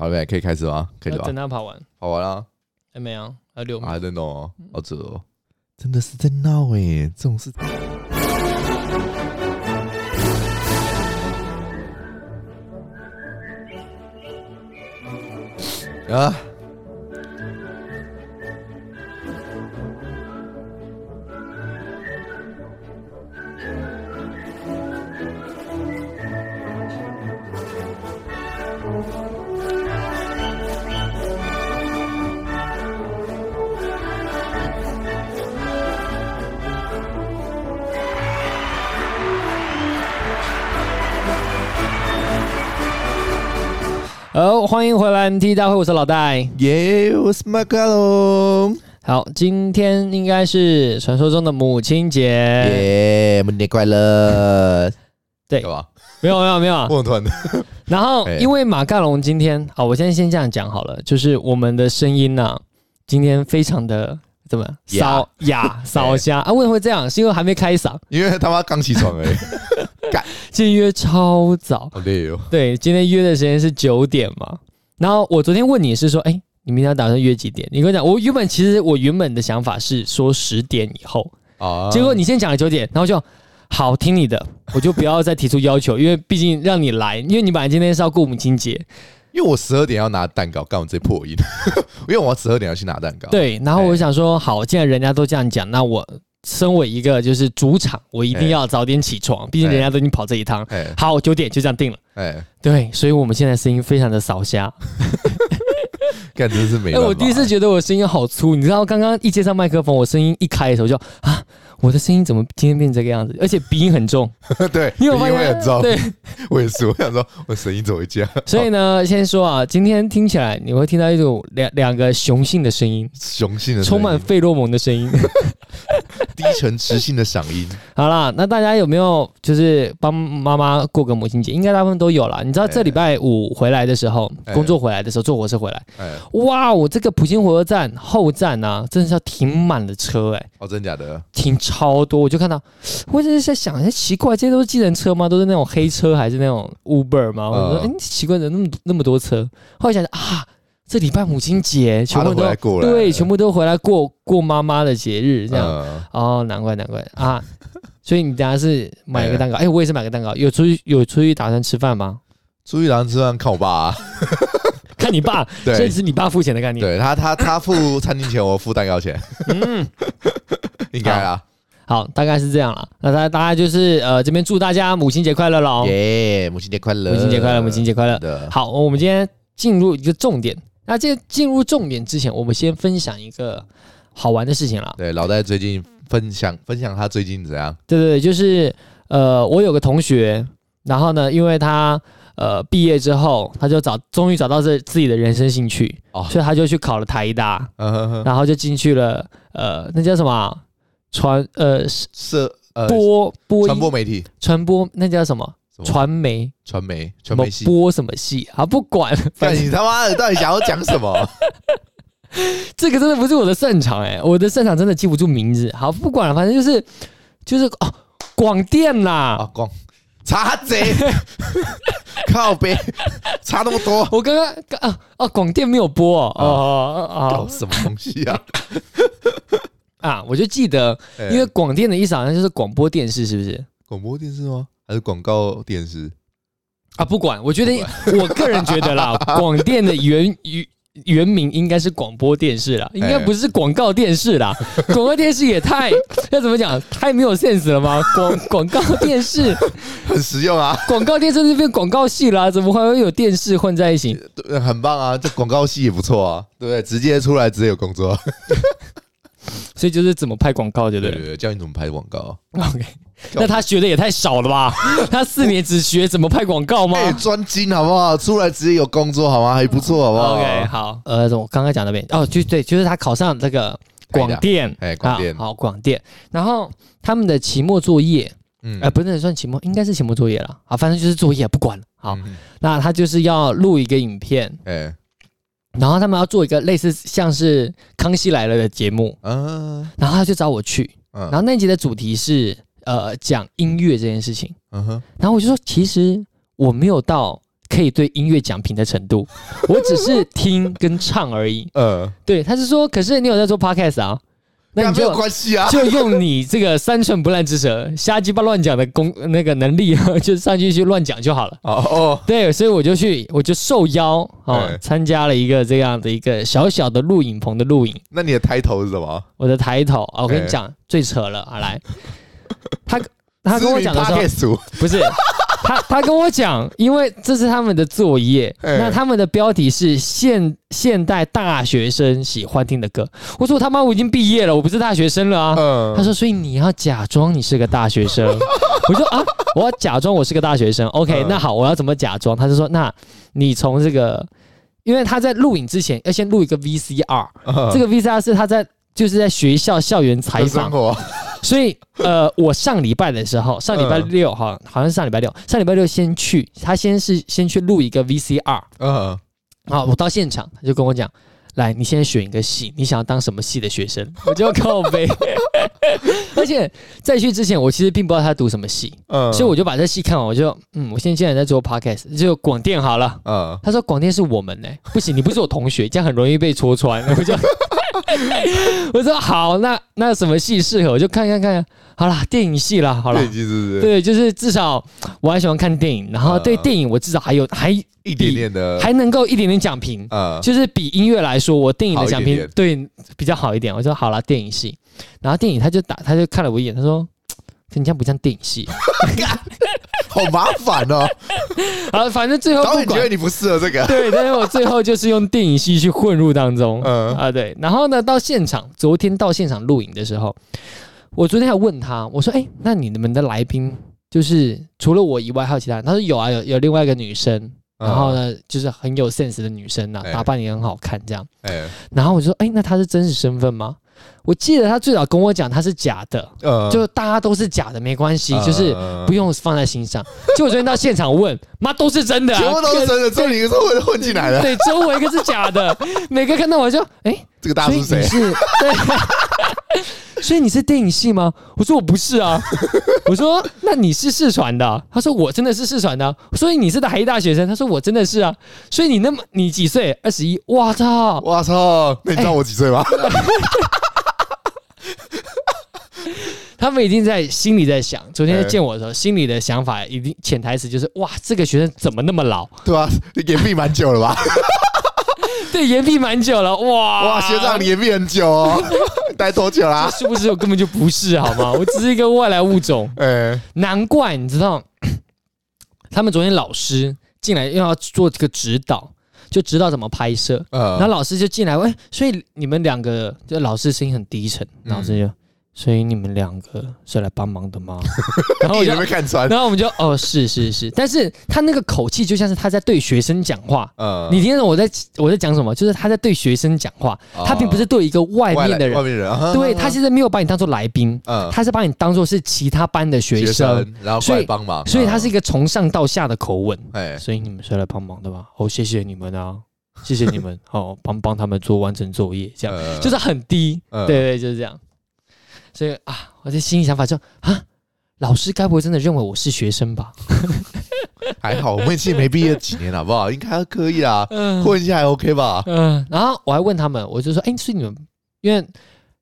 好嘞，可以开始吗？可以吧？等他跑完，跑完了？还没有，还有六秒。还在弄哦，好扯哦，真的是在闹哎，这种事啊。好，欢迎回来 MT 大会，我是老戴，耶，我是马卡龙。好，今天应该是传说中的母亲节，耶，母亲节快乐。对，有吧？没有，没有，没有。我团的。然后，因为马卡龙今天，好，我现在先这样讲好了，就是我们的声音呢、啊，今天非常的怎么样？沙哑、沙哑 啊？为什么会这样？是因为还没开嗓？因为他妈刚起床而已。今天约超早，好累哦。对，今天约的时间是九点嘛。然后我昨天问你是说，哎，你明天要打算约几点？你跟我讲，我原本其实我原本的想法是说十点以后啊。结果你先讲了九点，然后就好听你的，我就不要再提出要求，因为毕竟让你来，因为你本来今天是要过母亲节。因为我十二点要拿蛋糕，干我这破音。因为我十二点要去拿蛋糕。对，然后我想说，好，既然人家都这样讲，那我。身为一个就是主场，我一定要早点起床，毕竟人家都已经跑这一趟。好，九点就这样定了。哎，对，所以我们现在声音非常的扫瞎，感觉是没。哎，我第一次觉得我声音好粗，你知道，刚刚一接上麦克风，我声音一开的时候就啊。我的声音怎么今天变这个样子？而且鼻音很重。对，因为我很重。对，我也是。我想说，我声音怎么会这样？所以呢，先说啊，今天听起来你会听到一种两两个雄性的声音，雄性的，充满费洛蒙的声音，低沉磁性的嗓音。好啦，那大家有没有就是帮妈妈过个母亲节？应该大部分都有啦。你知道这礼拜五回来的时候，工作回来的时候坐火车回来，哇，我这个埔心火车站后站啊，真的是要停满了车哎。哦，真的假的？停。超多，我就看到，我就是在想，哎，奇怪，这些都是计程车吗？都是那种黑车还是那种 Uber 吗？我说，哎，奇怪的，那么那么多车。后来想想啊，这礼拜母亲节，全部都对，全部都回来过过妈妈的节日，这样哦，难怪难怪啊。所以你等下是买一个蛋糕，哎，我也是买个蛋糕。有出去有出去打算吃饭吗？出去打算吃饭，看我爸，啊看你爸，所以是你爸付钱的概念。对他，他他付餐厅钱，我付蛋糕钱。嗯，应该啊。好，大概是这样了。那大大概就是呃，这边祝大家母亲节快乐喽！耶，母亲节快乐，母亲节快乐，母亲节快乐。好，我们今天进入一个重点。那这进入重点之前，我们先分享一个好玩的事情了。对，老戴最近分享分享他最近怎样？对对对，就是呃，我有个同学，然后呢，因为他呃毕业之后，他就找终于找到这自己的人生兴趣，哦，所以他就去考了台大，嗯哼哼，然后就进去了呃，那叫什么？传呃社呃播播传播媒体传播那叫什么传媒传媒传媒系播什么系啊？不管，反正你他妈的到底想要讲什么？这个真的不是我的擅长哎，我的擅长真的记不住名字。好，不管了，反正就是就是哦，广电啦啊，广查贼 靠背差那么多。我刚刚啊啊，广电没有播哦哦哦，搞什么东西啊？啊，我就记得，因为广电的意思好像就是广播电视，是不是？广播电视吗？还是广告电视？啊，不管，我觉得我个人觉得啦，广电的原原原名应该是广播电视啦，应该不是广告电视啦。广告电视也太要怎么讲，太没有 sense 了吗？广广告电视 很实用啊，广告电视那边广告系啦，怎么还会有电视混在一起？对，很棒啊，这广告系也不错啊，对不对？直接出来直接有工作。所以就是怎么拍广告，对不对？对对，教你怎么拍广告。OK，那他学的也太少了吧？他四年只学怎么拍广告吗？专精好不好？出来直接有工作好吗？还不错好不好？OK，好。呃，我刚刚讲那边哦，就对，就是他考上这个广电，哎，广电，好，广电。然后他们的期末作业，嗯，呃，不是算期末，应该是期末作业了。啊，反正就是作业，不管了。好，那他就是要录一个影片，哎。然后他们要做一个类似像是《康熙来了》的节目，嗯，然后他就找我去，然后那集的主题是呃讲音乐这件事情，嗯哼，然后我就说其实我没有到可以对音乐讲评的程度，我只是听跟唱而已。嗯，对，他是说，可是你有在做 podcast 啊？那你就没有关系啊，就用你这个三寸不烂之舌，瞎鸡巴乱讲的功那个能力，就上去去乱讲就好了。哦哦，对，所以我就去，我就受邀哦，参加了一个这样的一个小小的录影棚的录影。那你的抬头是什么？我的抬头啊，我跟你讲，最扯了啊，来，他他跟我讲的时候，不是。他他跟我讲，因为这是他们的作业，那他们的标题是现现代大学生喜欢听的歌。我说我他妈我已经毕业了，我不是大学生了啊。他说，所以你要假装你是个大学生。我说啊，我要假装我是个大学生。OK，那好，我要怎么假装？他就说，那你从这个，因为他在录影之前要先录一个 VCR，这个 VCR 是他在就是在学校校园采访。所以，呃，我上礼拜的时候，上礼拜六哈，好像是上礼拜六，上礼拜六先去，他先是先去录一个 VCR，嗯，好，我到现场，他就跟我讲，来，你现在选一个系，你想要当什么系的学生？我就靠北，而且在去之前，我其实并不知道他读什么系，嗯，所以我就把这戏看完，我就，嗯，我现在既然在做 podcast，就广电好了，嗯，他说广电是我们呢，不行，你不是我同学，这样很容易被戳穿，我就。我说好，那那什么戏适合？我就看看看，好啦，电影系啦，好了，对，就是至少我还喜欢看电影，然后对电影我至少还有还一点点的，还能够一点点讲评，嗯，就是比音乐来说，我电影的讲评对比较好一点。我说好了，电影系，然后电影他就打，他就看了我一眼，他说。你这样不像电影系，好麻烦哦。好，反正最后导演觉得你不适合这个，对，但是我最后就是用电影系去混入当中。嗯啊，对。然后呢，到现场，昨天到现场录影的时候，我昨天还问他，我说：“哎，那你们的来宾就是除了我以外还有其他人？”他说：“有啊，有有另外一个女生，然后呢，就是很有 sense 的女生呐，打扮也很好看，这样。”哎，然后我就说：“哎，那她是真实身份吗？”我记得她最早跟我讲她是假的，呃，就大家都是假的，没关系，呃、就是不用放在心上。结果昨天到现场问，妈都是真的，啊，全部都是真的，只有你一个是混混进来的，对，只有我一个是假的。每个看到我就，哎，欸，这个大叔谁？是，对，所以你是电影系吗？我说我不是啊。我说那你是四传的，啊？他说我真的是四传的，啊。所以你是台一大学生？他说我真的是啊。所以你那么你几岁？二十一。我操！我操！那你知道我几岁吗？欸 他们已经在心里在想，昨天在见我的时候，心里的想法一定潜台词就是：哇，这个学生怎么那么老？对啊，你延毕蛮久了吧？对，延毕蛮久了。哇哇，学长你延毕很久哦，待多久啦？是不是我根本就不是好吗？我只是一个外来物种。哎，难怪你知道，他们昨天老师进来又要做这个指导，就指导怎么拍摄。嗯，然后老师就进来问，所以你们两个，就老师声音很低沉，老师就。所以你们两个是来帮忙的吗？然后我就没看穿，然后我们就哦，是是是，但是他那个口气就像是他在对学生讲话。嗯，你听懂我在我在讲什么？就是他在对学生讲话，他并不是对一个外面的人。外面人，对，他其实没有把你当做来宾，嗯，他是把你当做是其他班的学生，然后过来帮忙。所以他是一个从上到下的口吻。哎，所以你们是来帮忙的吗？哦，谢谢你们啊，谢谢你们，好 帮帮他们做完成作业，这样就是很低。对对，就是这样。所以啊，我的心里想法就啊，老师该不会真的认为我是学生吧？还好，我们其实没毕业几年，好不好？应该可以啊，混一下还 OK 吧？嗯。然后我还问他们，我就说，哎，是你们，因为。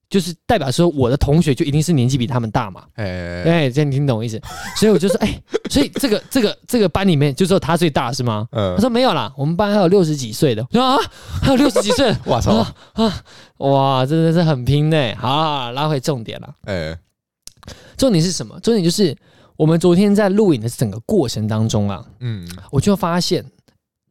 就是代表说，我的同学就一定是年纪比他们大嘛？哎，哎，这样你听懂我意思？所以我就说，哎，所以这个这个这个班里面就只有他最大是吗？嗯，他说没有啦，我们班还有六十几岁的。说啊，还有六十几岁？哇操啊！哇，真的是很拼呢。好，拉回重点了。哎，重点是什么？重点就是我们昨天在录影的整个过程当中啊，嗯，我就发现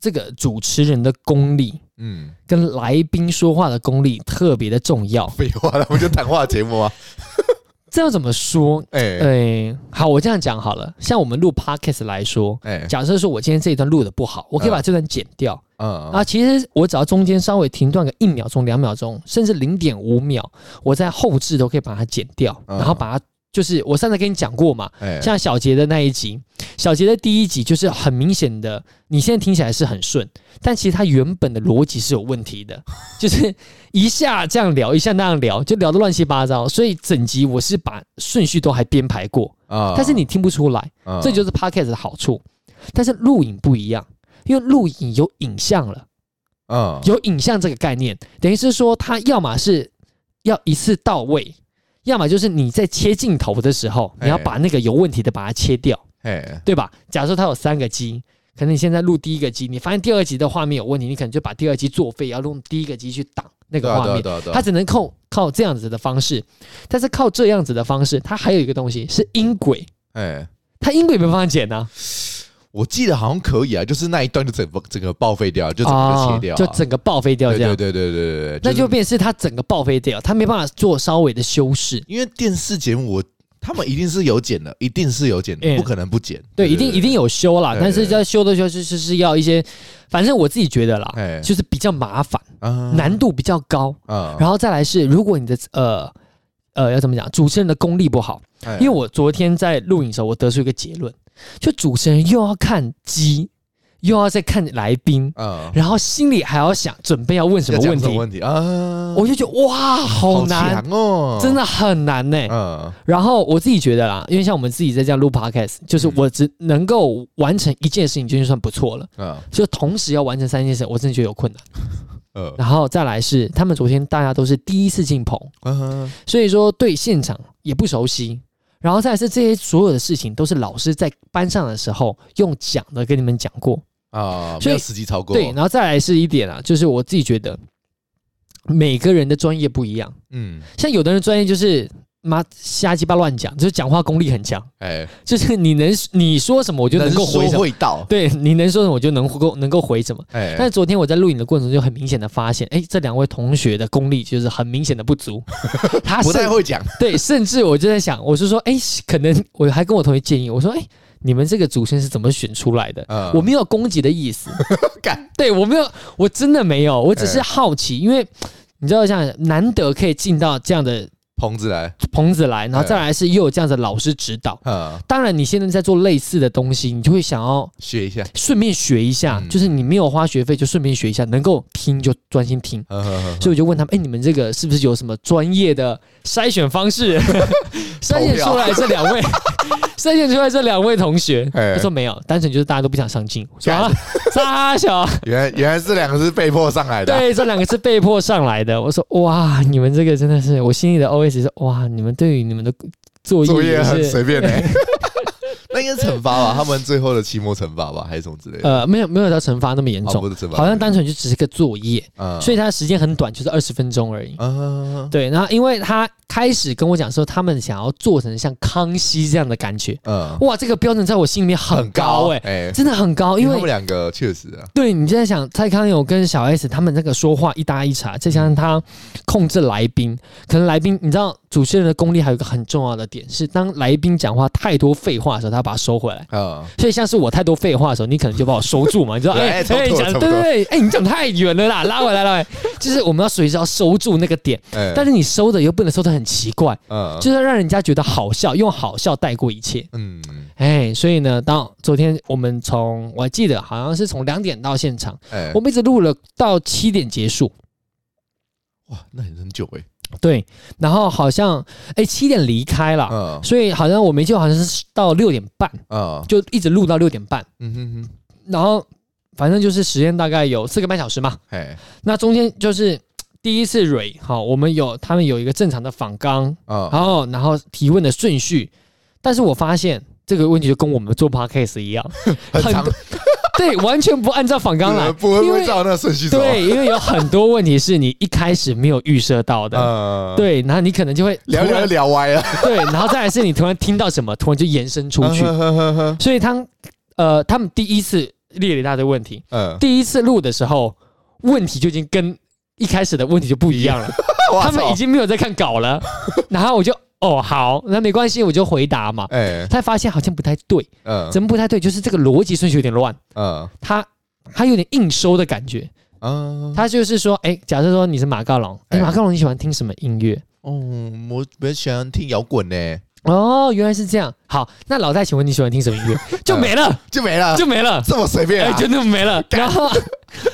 这个主持人的功力。嗯，跟来宾说话的功力特别的重要。废话了，我就谈话节目啊。这要怎么说？哎、欸欸，好，我这样讲好了。像我们录 podcast 来说，哎、欸，假设说我今天这一段录的不好，我可以把这段剪掉。嗯啊，其实我只要中间稍微停断个一秒钟、两秒钟，甚至零点五秒，我在后置都可以把它剪掉，然后把它。就是我上次跟你讲过嘛，像小杰的那一集，小杰的第一集就是很明显的，你现在听起来是很顺，但其实他原本的逻辑是有问题的，就是一下这样聊，一下那样聊，就聊得乱七八糟，所以整集我是把顺序都还编排过啊，但是你听不出来，这就是 Podcast 的好处。但是录影不一样，因为录影有影像了，嗯，有影像这个概念，等于是说他要么是要一次到位，要么就是你在切镜头的时候，你要把那个有问题的把它切掉，哎，对吧？假设它有三个机。可能你现在录第一个机，你发现第二集的画面有问题，你可能就把第二集作废，要用第一个机去挡那个画面。它只能靠靠这样子的方式，但是靠这样子的方式，它还有一个东西是音轨。哎，它音轨没办法剪呢、啊。我记得好像可以啊，就是那一段就整个整个报废掉，就整个切掉、啊哦，就整个报废掉这样。对对对对对对，那就变成是它整个报废掉，它没办法做稍微的修饰，因为电视节目我。他们一定是有剪的，一定是有剪的，不可能不剪。对，一定一定有修啦。但是要修的时候，就是是要一些，反正我自己觉得啦，就是比较麻烦，难度比较高。然后再来是，如果你的呃呃要怎么讲，主持人的功力不好，因为我昨天在录影的时候，我得出一个结论，就主持人又要看机。又要再看来宾，嗯，然后心里还要想准备要问什么问题，问题啊，我就觉得哇，好难哦，真的很难呢。嗯，然后我自己觉得啦，因为像我们自己在这样录 podcast，就是我只能够完成一件事情就算不错了，嗯，就同时要完成三件事，我真的觉得有困难。嗯，然后再来是他们昨天大家都是第一次进棚，嗯，所以说对现场也不熟悉。然后再是这些所有的事情都是老师在班上的时候用讲的跟你们讲过。啊，没有实际操过。对，然后再来是一点啊，就是我自己觉得每个人的专业不一样。嗯，像有的人专业就是妈瞎鸡巴乱讲，就是讲话功力很强。哎，就是你能你说什么，我就能够回什么。到。对，你能说什么，我就能够能够回什么。哎，但是昨天我在录影的过程中就很明显的发现，哎，这两位同学的功力就是很明显的不足。他不太会讲。对，甚至我就在想，我是说，哎，可能我还跟我同学建议，我说，哎。你们这个主持人是怎么选出来的？嗯、我没有攻击的意思，对，我没有，我真的没有，我只是好奇，因为你知道，像难得可以进到这样的。棚子来，棚子来，然后再来是又有这样的老师指导。嗯，当然你现在在做类似的东西，你就会想要学一下，顺便学一下，就是你没有花学费就顺便学一下，能够听就专心听。所以我就问他们，哎，你们这个是不是有什么专业的筛选方式？筛选出来这两位，筛选出来这两位同学，他说没有，单纯就是大家都不想上镜。说啊，沙小，原来原来这两个是被迫上来的。对，这两个是被迫上来的。我说哇，你们这个真的是我心里的 OS。是哇，你们对于你们的作业作业很随便的。那应该是惩罚吧？他们最后的期末惩罚吧，还是什么之类的？呃，没有没有到惩罚那么严重，哦、好像单纯就只是个作业，嗯、所以他的时间很短，就是二十分钟而已。嗯、对，然后因为他开始跟我讲说，他们想要做成像康熙这样的感觉。嗯，哇，这个标准在我心里面很高哎、欸，欸、真的很高，因为，因为他们两个确实啊。对，你就在想蔡康永跟小 S 他们那个说话一搭一茬，再加上他控制来宾，可能来宾你知道。主持人的功力还有一个很重要的点是，当来宾讲话太多废话的时候，他要把它收回来。啊，所以像是我太多废话的时候，你可能就把我收住嘛。你知道，哎，讲对对对，哎，你讲太远了啦，拉回来，拉回来。就是我们要随时要收住那个点，但是你收的又不能收的很奇怪，嗯，就是让人家觉得好笑，用好笑带过一切。嗯，哎，所以呢，当昨天我们从我还记得好像是从两点到现场，我们一直录了到七点结束。哇，那也很久哎。对，然后好像哎七点离开了，嗯，所以好像我没记错，好像是到六点半，嗯，就一直录到六点半，嗯哼哼，然后反正就是时间大概有四个半小时嘛，嘿，那中间就是第一次蕊，好，我们有他们有一个正常的访纲，嗯，然后然后提问的顺序，但是我发现这个问题就跟我们做 podcast 一样，很长。对，完全不按照仿纲来，不会不会照那顺序走。对，因为有很多问题是你一开始没有预设到的。嗯，对，然后你可能就会聊聊聊歪了。对，然后再来是你突然听到什么，突然就延伸出去。所以他呃，他们第一次列了一大堆问题。嗯，第一次录的时候，问题就已经跟一开始的问题就不一样了。他们已经没有在看稿了。然后我就。哦，好，那没关系，我就回答嘛。哎，他发现好像不太对，嗯，怎么不太对？就是这个逻辑顺序有点乱，嗯，他他有点硬收的感觉，嗯，他就是说，哎，假设说你是马高龙，哎，马高龙你喜欢听什么音乐？哦，我比较喜欢听摇滚呢。哦，原来是这样。好，那老戴，请问你喜欢听什么音乐？就没了，就没了，就没了，这么随便，哎，就那么没了。然后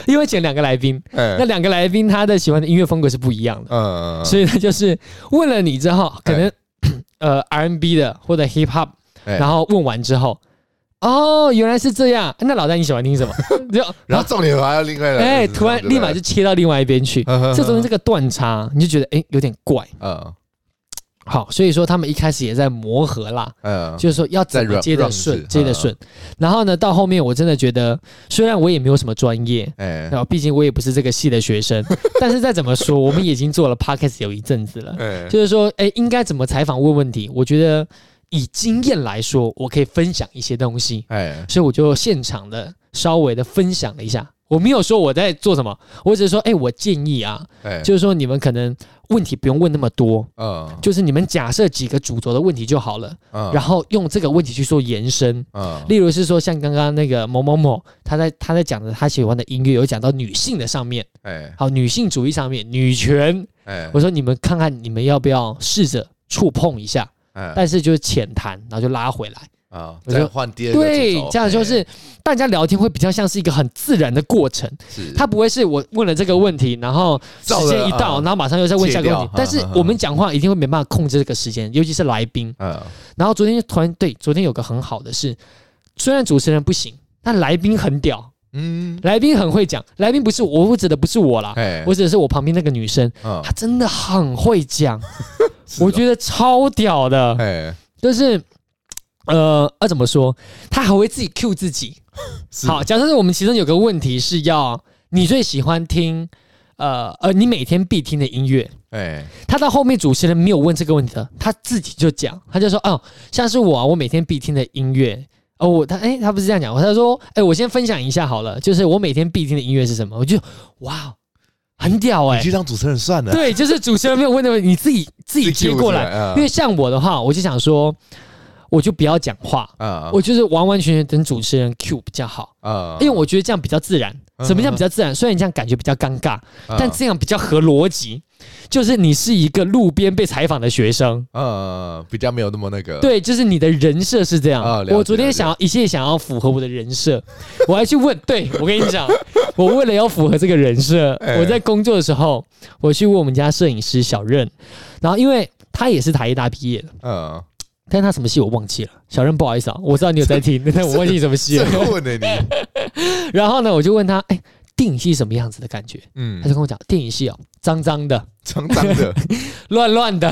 因为请两个来宾，那两个来宾他的喜欢的音乐风格是不一样的，嗯，所以他就是问了你之后，可能。呃，R&B 的或者 Hip Hop，然后问完之后，哦，原来是这样。那老戴你喜欢听什么？然后重点还要另外哎，突然立马就切到另外一边去。这中间这个断差，你就觉得哎有点怪。嗯。好，所以说他们一开始也在磨合啦，嗯，就是说要怎么接得顺，接得顺。然后呢，到后面我真的觉得，虽然我也没有什么专业，哎，然后毕竟我也不是这个系的学生，但是再怎么说，我们已经做了 podcast 有一阵子了，哎，就是说，哎，应该怎么采访问问题？我觉得以经验来说，我可以分享一些东西，哎，所以我就现场的稍微的分享了一下。我没有说我在做什么，我只是说，哎，我建议啊，就是说你们可能。问题不用问那么多，嗯，就是你们假设几个主轴的问题就好了，嗯，然后用这个问题去做延伸，嗯，例如是说像刚刚那个某某某，他在他在讲的他喜欢的音乐，有讲到女性的上面，哎，好，女性主义上面，女权，哎，我说你们看看你们要不要试着触碰一下，嗯，但是就是浅谈，然后就拉回来。啊，再换第二个对，这样就是大家聊天会比较像是一个很自然的过程，是，他不会是我问了这个问题，然后时间一到，然后马上又再问下一个问题。但是我们讲话一定会没办法控制这个时间，尤其是来宾。嗯，然后昨天突然对，昨天有个很好的是，虽然主持人不行，但来宾很屌。嗯，来宾很会讲，来宾不是我，我指的不是我啦，我指的是我旁边那个女生，她真的很会讲，我觉得超屌的，就是。呃，呃怎么说？他还会自己 cue 自己。好，假设是我们其中有个问题是要你最喜欢听，呃呃，你每天必听的音乐。哎，他到后面主持人没有问这个问题的，他自己就讲，他就说哦，像是我啊，我每天必听的音乐哦，我他哎，他不是这样讲，他说哎，我先分享一下好了，就是我每天必听的音乐是什么？我就哇，很屌哎，你去当主持人算了。对，就是主持人没有问的问题，你自己自己接过来，因为像我的话，我就想说。我就不要讲话，啊，我就是完完全全等主持人 cue 比较好，啊，因为我觉得这样比较自然。什么叫比较自然？虽然这样感觉比较尴尬，但这样比较合逻辑。就是你是一个路边被采访的学生，呃，比较没有那么那个。对，就是你的人设是这样。我昨天想要一切想要符合我的人设，我还去问。对，我跟你讲，我为了要符合这个人设，我在工作的时候，我去问我们家摄影师小任，然后因为他也是台艺大毕业的，嗯。但他什么戏我忘记了，小任不好意思啊，我知道你有在听，但我忘记什么戏了。然后呢，我就问他，哎，电影戏什么样子的感觉？嗯，他就跟我讲，电影戏哦，脏脏的，脏脏的，乱乱的，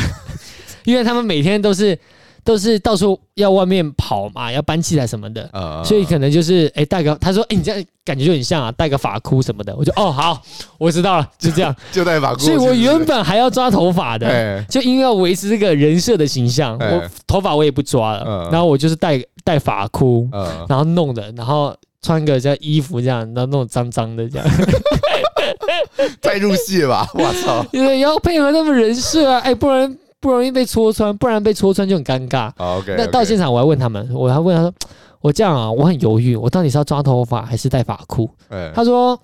因为他们每天都是。都是到处要外面跑嘛，要搬器材什么的，呃、所以可能就是哎戴个，他说哎你这样感觉就很像啊，戴个发箍什么的，我就哦好，我知道了，就这样，就带发箍。所以我原本还要抓头发的，嘿就因为要维持这个人设的形象，嘿我头发我也不抓了，呃、然后我就是戴戴发箍，呃、然后弄的，然后穿个这衣服这样，然后弄脏脏的这样，太入戏了吧？我操！因为要配合他们人设啊，哎不然。不容易被戳穿，不然被戳穿就很尴尬。Oh, OK，那到现场我还问他们，我还问他说：“我这样啊，我很犹豫，我到底是要抓头发还是戴发箍？”欸、他说：“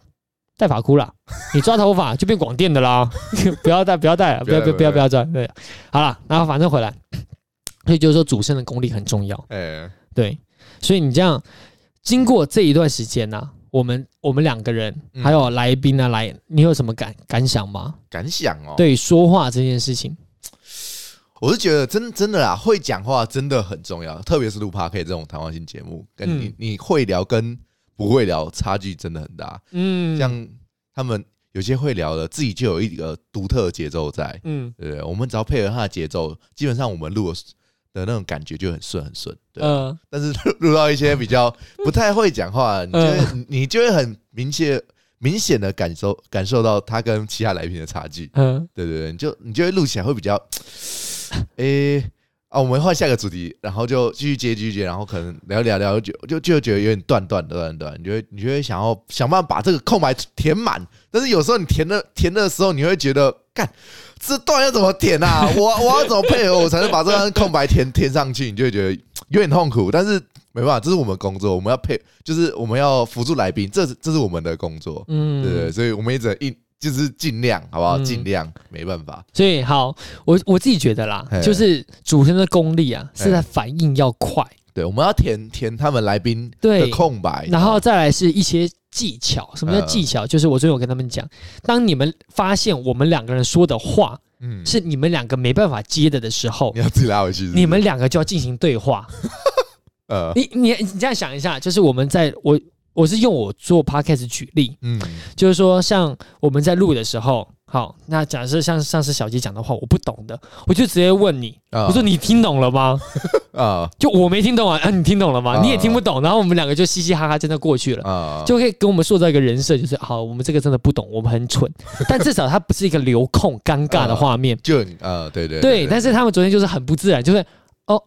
戴发箍啦，你抓头发就变广电的啦，不要戴，不要戴了，不要不要不要不要抓。对，好了，然后反正回来，所以就是说主持人的功力很重要。欸、对，所以你这样经过这一段时间呢、啊，我们我们两个人还有来宾啊来，你有什么感感想吗？感想哦，对，说话这件事情。我是觉得真真的啦，会讲话真的很重要，特别是录 Podcast 这种谈话性节目，跟你、嗯、你会聊跟不会聊差距真的很大。嗯，像他们有些会聊的，自己就有一个独特的节奏在。嗯，对不对？我们只要配合他的节奏，基本上我们录的那种感觉就很顺很顺。嗯，呃、但是 录到一些比较不太会讲话，你 就会你就会很明确明显的感受感受到他跟其他来宾的差距。嗯，对对对，你就你就会录起来会比较。诶、欸，啊，我们换下个主题，然后就继续接继续接，然后可能聊聊聊就就就觉得有点断断断断，你就会你就会想要想办法把这个空白填满，但是有时候你填的填的时候，你会觉得，干这段要怎么填啊？我我要怎么配合我才能把这段空白填填上去？你就会觉得有点痛苦，但是没办法，这是我们工作，我们要配，就是我们要辅助来宾，这是这是我们的工作，嗯，对对，所以我们一直一。就是尽量，好不好？尽量，没办法。所以好，我我自己觉得啦，就是主持人的功力啊，是在反应要快。对，我们要填填他们来宾的空白，然后再来是一些技巧。什么叫技巧？就是我最近有跟他们讲，当你们发现我们两个人说的话，嗯，是你们两个没办法接的的时候，你要自己拉回去。你们两个就要进行对话。呃，你你你这样想一下，就是我们在我我是用我做 podcast 举例，嗯，就是说像我们在录的时候。好，那假设像上次小杰讲的话，我不懂的，我就直接问你，我说你听懂了吗？啊，就我没听懂啊，啊，你听懂了吗？你也听不懂，然后我们两个就嘻嘻哈哈真的过去了，啊就可以给我们塑造一个人设，就是好，我们这个真的不懂，我们很蠢，但至少它不是一个留空尴尬的画面，就啊，对对对，但是他们昨天就是很不自然，就是哦，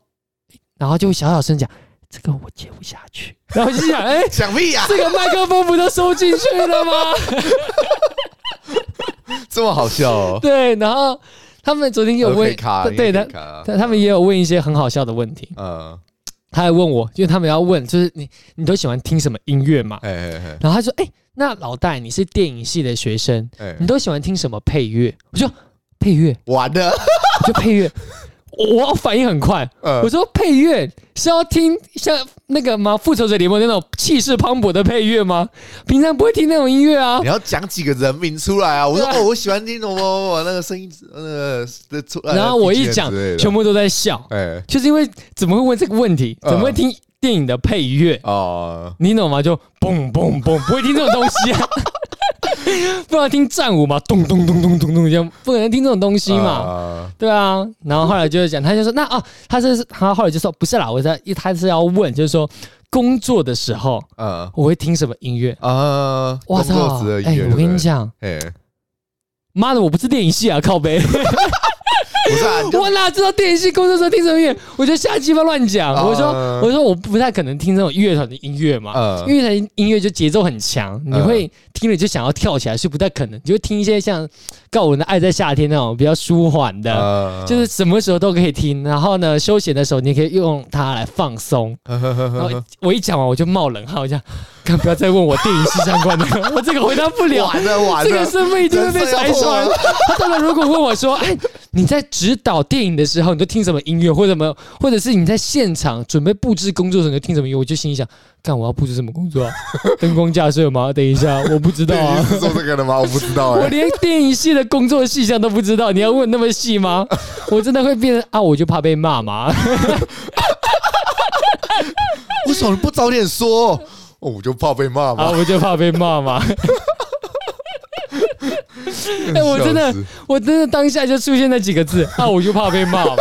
然后就会小小声讲这个我接不下去，然后就想哎，讲屁呀，这个麦克风不都收进去了吗？这么好笑哦！对，然后他们昨天有问，对的，他们也有问一些很好笑的问题。嗯，他还问我，就是他们要问，就是你你都喜欢听什么音乐嘛？然后他说：“哎，那老戴你是电影系的学生，你都喜欢听什么配乐？”我说：“配乐，完了，就配乐。”我反应很快，我说配乐是要听像那个吗？复仇者联盟那种气势磅礴的配乐吗？平常不会听那种音乐啊。你要讲几个人名出来啊？我说哦，我喜欢听什么那个声音，那个出来。然后我一讲，全部都在笑。哎，就是因为怎么会问这个问题？怎么会听电影的配乐？哦，你懂吗？就嘣嘣嘣，不会听这种东西啊。不能听战舞嘛，咚咚咚咚咚咚，这样不可能听这种东西嘛，对啊。然后后来就是讲，他就说那啊，他是他后来就说不是啦，我在他是要问，就是说工作的时候，嗯，我会听什么音乐啊？我操！哎，我跟你讲，哎，妈的，我不是电影系啊，靠背。不是啊，我哪知道电影系工作时候听什么音乐？我就瞎鸡巴乱讲。我说，我说我不太可能听这种乐团的音乐嘛。乐团音乐就节奏很强，你会听了就想要跳起来，是不太可能。就会听一些像告五人的《爱在夏天》那种比较舒缓的，就是什么时候都可以听。然后呢，休闲的时候你可以用它来放松。然后我一讲完我就冒冷汗，我讲，看不要再问我电影系相关的，我这个回答不了。完了完了，这个身份已经被拆穿。他当然如果问我说，哎。你在指导电影的时候，你都听什么音乐，或者什么，或者是你在现场准备布置工作的时候，你听什么音乐？我就心里想，干我要布置什么工作啊？灯光架设吗？等一下，我不知道啊。是做这个的吗？我不知道、欸。我连电影系的工作细项都不知道，你要问那么细吗？我真的会变成啊，我就怕被骂嘛。为什么不早点说？哦，我就怕被骂嘛。啊，我就怕被骂嘛。哎，我真的，我真的当下就出现那几个字，啊我就怕被骂嘛。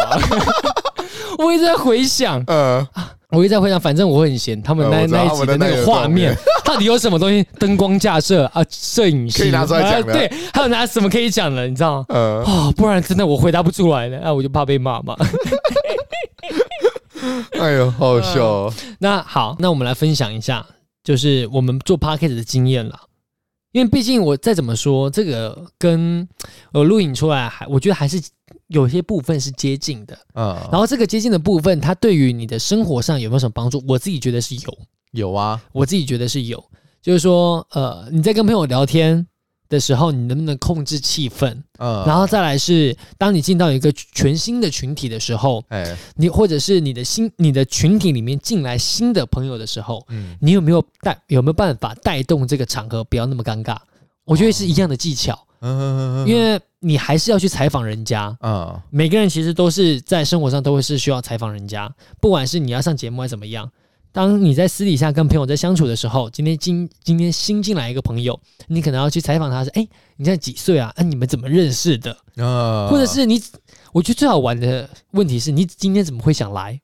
我一直在回想，嗯，我一直在回想，反正我很闲。他们那那一集的那个画面，到底有什么东西？灯光架设啊，摄影师可以拿出来讲，对，还有拿什么可以讲的？你知道吗？哦，不然真的我回答不出来了，那我就怕被骂嘛。哎呦，好好笑哦。那好，那我们来分享一下，就是我们做 podcast 的经验了。因为毕竟我再怎么说，这个跟呃录影出来还，我觉得还是有些部分是接近的。嗯，然后这个接近的部分，它对于你的生活上有没有什么帮助？我自己觉得是有，有啊，我自己觉得是有。就是说，呃，你在跟朋友聊天的时候，你能不能控制气氛？嗯，然后再来是，当你进到一个全新的群体的时候，哎，你或者是你的新你的群体里面进来新的朋友的时候，嗯，你有没有带有没有办法带动这个场合不要那么尴尬？我觉得是一样的技巧，嗯，因为你还是要去采访人家，嗯，每个人其实都是在生活上都会是需要采访人家，不管是你要上节目还是怎么样。当你在私底下跟朋友在相处的时候，今天今今天新进来一个朋友，你可能要去采访他，说：“哎，你现在几岁啊？哎，你们怎么认识的？啊，或者是你，我觉得最好玩的问题是你今天怎么会想来？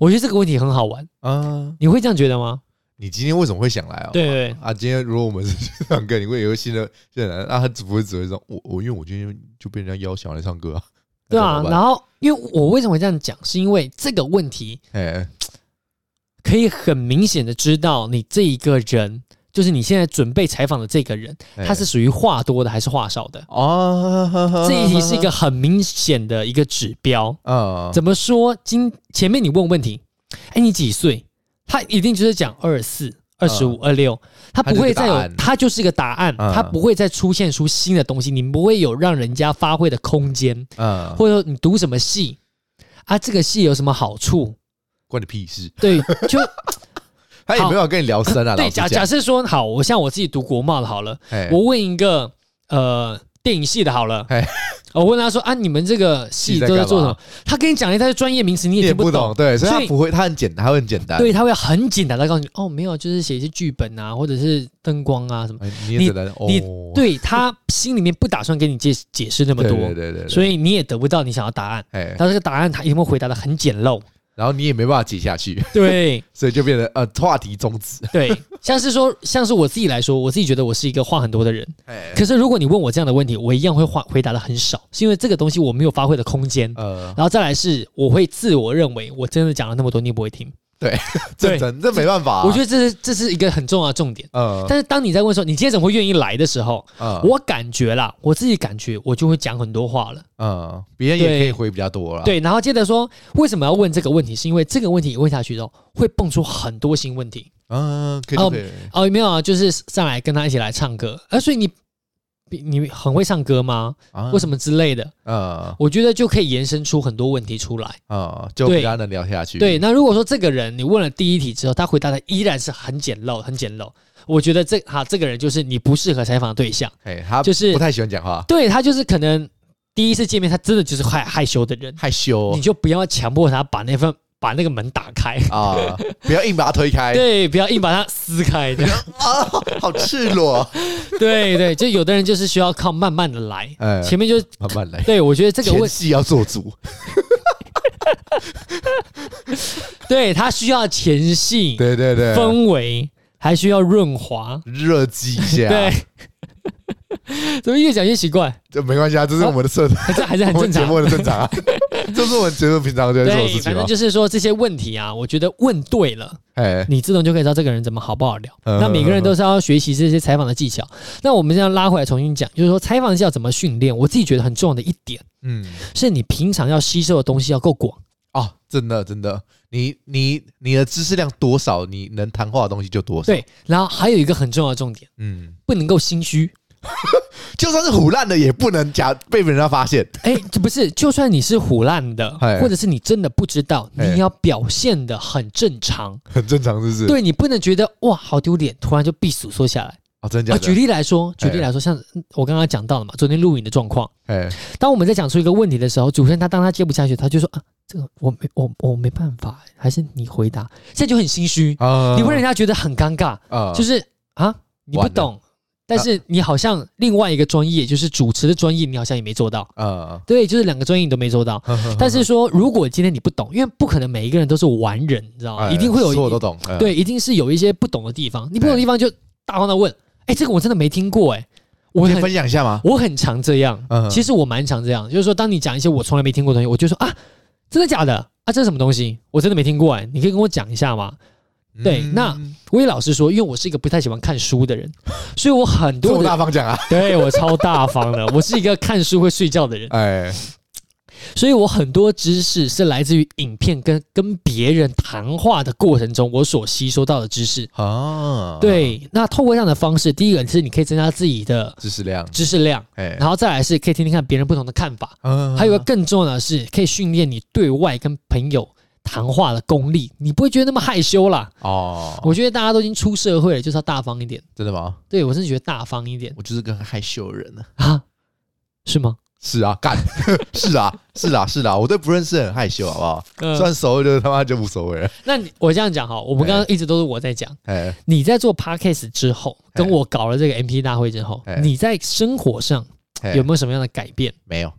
我觉得这个问题很好玩啊，你会这样觉得吗？你今天为什么会想来啊？对对啊，今天如果我们是唱歌，你会有个新的新人，那他只不会只会说，我我因为我今天就被人家邀请来唱歌啊，对啊，然后因为我为什么会这样讲，是因为这个问题，哎。可以很明显的知道，你这一个人，就是你现在准备采访的这个人，他是属于话多的还是话少的？哦，这一题是一个很明显的一个指标。啊，怎么说？今前面你问问题，哎，你几岁？他一定就是讲二四、二十五、二六，他不会再有，他就是一个答案，他不会再出现出新的东西，你不会有让人家发挥的空间。嗯，或者说你读什么戏啊？这个戏有什么好处？关你屁事！对，就 他也没有跟你聊深啊。对，假假设说好，我像我自己读国贸的，好了，我问一个呃电影系的，好了，我问他说啊，你们这个系都在做什么？他跟你讲了一堆专业名词，你也听不懂。对，所以他不会，他很简单，他会很简单。对，他会很简单的告诉你，哦，没有，就是写一些剧本啊，或者是灯光啊什么。你你对他心里面不打算给你解解释那么多，对对对，所以你也得不到你想要答案。哎，他这个答案他一定会回答的很简陋。然后你也没办法接下去，对，所以就变成呃话题终止。对，像是说，像是我自己来说，我自己觉得我是一个话很多的人。可是如果你问我这样的问题，我一样会话回答的很少，是因为这个东西我没有发挥的空间。呃，然后再来是，我会自我认为我真的讲了那么多，你也不会听。对，这真这没办法、啊。我觉得这是这是一个很重要的重点。嗯，但是当你在问说你今天怎么会愿意来的时候，嗯，我感觉啦，我自己感觉我就会讲很多话了。嗯，别人也可以回比较多了。对，然后接着说为什么要问这个问题，是因为这个问题问下去之后会蹦出很多新问题。嗯，可以可以。哦，没有啊，就是上来跟他一起来唱歌。啊，所以你。你很会唱歌吗？啊，为什么之类的？呃，我觉得就可以延伸出很多问题出来啊，就比较能聊下去。对，那如果说这个人你问了第一题之后，他回答的依然是很简陋、很简陋，我觉得这哈这个人就是你不适合采访的对象。哎，他就是不太喜欢讲话。对，他就是可能第一次见面，他真的就是害害羞的人，害羞，你就不要强迫他把那份。把那个门打开啊！不要硬把它推开。对，不要硬把它撕开。对 啊，好赤裸。对对，就有的人就是需要靠慢慢的来，哎，前面就慢慢来。对，我觉得这个问题要做足。对，他需要前戏，对对对，氛围还需要润滑，热机一下。对。怎么越讲越奇怪？这没关系啊，这是我们的设定，这还是很正常，节目的正常啊。这是我们节目平常就在做的事情。反正就是说这些问题啊，我觉得问对了，哎，你自动就可以知道这个人怎么好不好聊。那每个人都是要学习这些采访的技巧。那我们这样拉回来重新讲，就是说采访技巧怎么训练？我自己觉得很重要的一点，嗯，是你平常要吸收的东西要够广哦。真的，真的，你你你的知识量多少，你能谈话的东西就多少。对，然后还有一个很重要的重点，嗯，不能够心虚。就算是虎烂的，也不能假被人家发现。哎，这不是，就算你是虎烂的，或者是你真的不知道，你要表现的很正常，很正常，是不是？对，你不能觉得哇好丢脸，突然就避暑缩下来。哦，真的。举例来说，举例来说，像我刚刚讲到了嘛，昨天录影的状况。哎，当我们在讲出一个问题的时候，主持人他当他接不下去，他就说啊，这个我没我我没办法，还是你回答。现在就很心虚啊，你会让人家觉得很尴尬啊，就是啊，你不懂。但是你好像另外一个专业，就是主持的专业，你好像也没做到。啊，对，就是两个专业你都没做到。但是说，如果今天你不懂，因为不可能每一个人都是完人，你知道吗？一定会有，我都懂。对，一定是有一些不懂的地方。你不懂的地方就大方的问。哎，这个我真的没听过，哎，我可以分享一下吗？我很常这样。其实我蛮常这样，就是说，当你讲一些我从来没听过的东西，我就说啊，真的假的？啊，这是什么东西？我真的没听过，哎，你可以跟我讲一下吗？对，那我也老实说，因为我是一个不太喜欢看书的人，所以我很多大方讲啊，对我超大方的，我是一个看书会睡觉的人，哎，所以我很多知识是来自于影片跟跟别人谈话的过程中，我所吸收到的知识啊。对，那透过这样的方式，第一个是你可以增加自己的知识量，知识量，哎，然后再来是可以听听看别人不同的看法，嗯，还有一个更重要的是可以训练你对外跟朋友。谈话的功力，你不会觉得那么害羞啦。哦，我觉得大家都已经出社会了，就是要大方一点。真的吗？对，我真的觉得大方一点。我就是个害羞的人呢。啊？是吗？是啊，干，是啊，是啊，是啊，我对不认识很害羞，好不好？嗯、算熟了就他妈就无所谓了。那你我这样讲哈，我们刚刚一直都是我在讲。哎，你在做 Podcast 之后，跟我搞了这个 MP 大会之后，你在生活上。有没有什么样的改变？没有，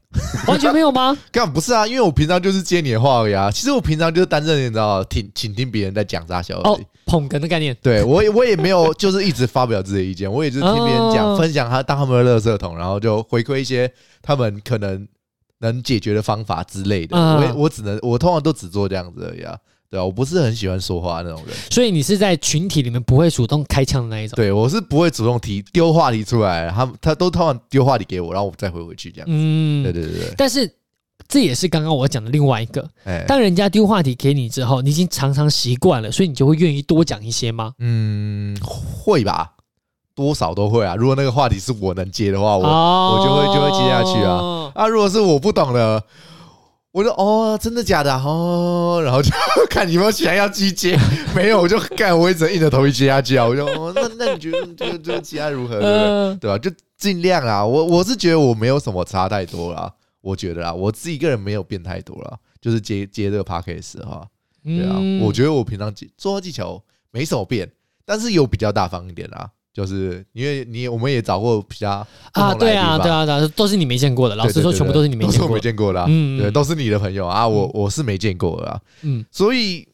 完全没有吗？根本不是啊，因为我平常就是接你的话而已啊。其实我平常就是担任你知道，听倾听别人在讲啥小哦，捧哏的概念。对我也我也没有 就是一直发表自己的意见，我也就是听别人讲，分享他当他们的垃圾桶，然后就回馈一些他们可能能解决的方法之类的。我我只能我通常都只做这样子而已啊。对啊，我不是很喜欢说话那种人，所以你是在群体里面不会主动开枪的那一种。对，我是不会主动提丢话题出来，他他都通常丢话题给我，然后我再回回去这样。嗯，对对对对。但是这也是刚刚我讲的另外一个，当人家丢话题给你之后，你已经常常习惯了，所以你就会愿意多讲一些吗？嗯，会吧，多少都会啊。如果那个话题是我能接的话，我、哦、我就会就会接下去啊。啊，如果是我不懂的。我说哦，真的假的哦？然后就 看你有没有想要继续接，没有我就干，我一直硬着头皮接下去啊。我就哦，那那你觉得这个这个其他如何？对不对？对吧？就尽量啊。我我是觉得我没有什么差太多啦。我觉得啊，我自己个人没有变太多啦，就是接接这个的话，对啊，嗯我觉得我平常说话技巧没什么变，但是有比较大方一点啦。就是因为你我们也找过比较啊，对啊，对啊，对啊，都是你没见过的。老实说，全部都是你没见过，没见过的。嗯，对，都是你的朋友啊，我我是没见过的。嗯，所以，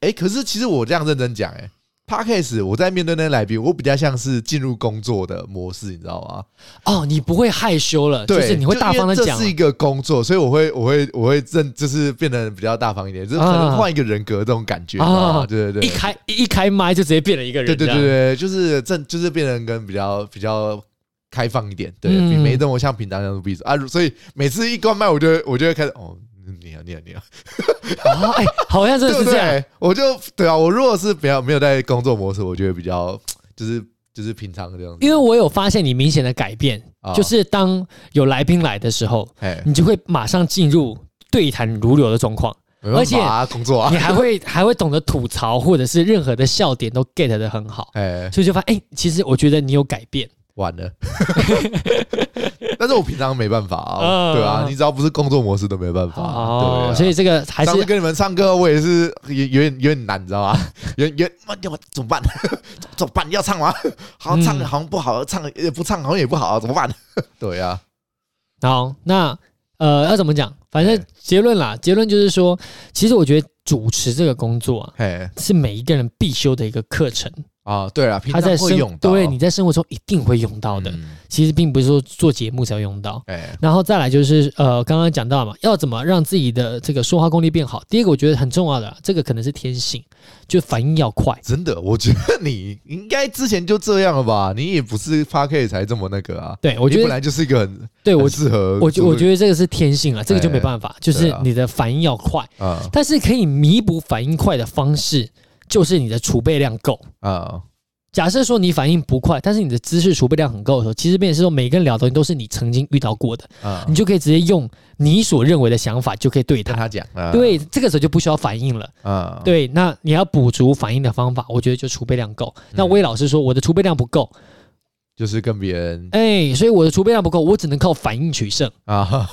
哎，可是其实我这样认真讲，哎。Podcast 我在面对那些来宾，我比较像是进入工作的模式，你知道吗？哦，你不会害羞了，就是你会大方的讲。这是一个工作，所以我会，我会，我会认，就是变得比较大方一点，就是可能换一个人格这种感觉啊。对对对，一开一开麦就直接变了一个人。对对对对，就是正就是变成跟比较比较开放一点，对，比没那么像平常那种闭嘴啊。所以每次一关麦，我就我就会开始哦。你好，你好，你好！啊，哎，好像真的是这样。我就对啊，我如果是比较没有在工作模式，我觉得比较就是就是平常这样子。因为我有发现你明显的改变，就是当有来宾来的时候，哎你就会马上进入对谈如流的状况，而且工作啊，你还会还会懂得吐槽，或者是任何的笑点都 get 得很好。哎，所以就发现，哎，其实我觉得你有改变。完了，但是我平常没办法啊，对啊，你只要不是工作模式都没办法，啊，所以这个还是跟你们唱歌，我也是有有点有点难，你知道吗？有有要怎么办？怎么办？要唱吗？好像唱好像不好，唱也不唱好像也不好，怎么办？对啊，好，那呃要怎么讲？反正结论啦，结论就是说，其实我觉得主持这个工作啊，是每一个人必修的一个课程。啊，对了，他在会用到，对，你在生活中一定会用到的。其实并不是说做节目才会用到。哎，然后再来就是呃，刚刚讲到嘛，要怎么让自己的这个说话功力变好？第一个我觉得很重要的，这个可能是天性，就反应要快。真的，我觉得你应该之前就这样了吧？你也不是 Podcast 才这么那个啊。对，我觉得本来就是一个很对我适合。我觉我觉得这个是天性啊，这个就没办法，就是你的反应要快啊。但是可以弥补反应快的方式，就是你的储备量够。啊。假设说你反应不快，但是你的知识储备量很够的时候，其实变成是说每个人聊的东西都是你曾经遇到过的，嗯、你就可以直接用你所认为的想法就可以对他讲，嗯、对，这个时候就不需要反应了，嗯、对，那你要补足反应的方法，我觉得就储备量够。嗯、那威老师说我的储备量不够，就是跟别人哎、欸，所以我的储备量不够，我只能靠反应取胜。啊，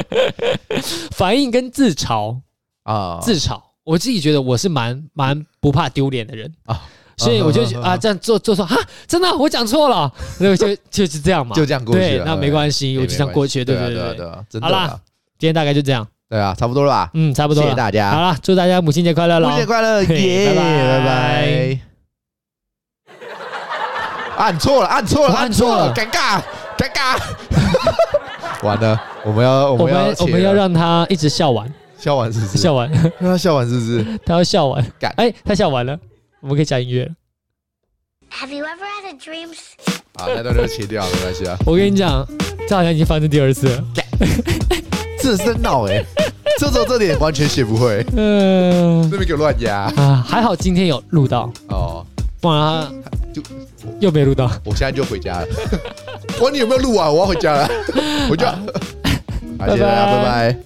反应跟自嘲。啊，自嘲，我自己觉得我是蛮蛮不怕丢脸的人啊。所以我就啊这样做做错啊，真的我讲错了，那就就是这样嘛，就这样过去了。对，那没关系，我就这样过去。对对对对，好啦，今天大概就这样。对啊，差不多了吧？嗯，差不多。谢谢大家。好了，祝大家母亲节快乐喽！母亲节快乐，耶！拜拜拜拜。按错了，按错了，按错了，尴尬，尴尬。完了，我们要我们要我们要让他一直笑完，笑完是不是？笑完，让他笑完是不是？他要笑完，哎，他笑完了。我们可以讲音乐了。Have you ever had a dream？好，那段就切掉，没关系啊。我跟你讲，这好像已经发生第二次了。这是在闹哎，这时候这点完全学不会。嗯，这边给我乱压啊！还好今天有录到哦，不然就又没录到。我现在就回家了。管你有没有录啊，我要回家了。回家。拜拜，拜拜。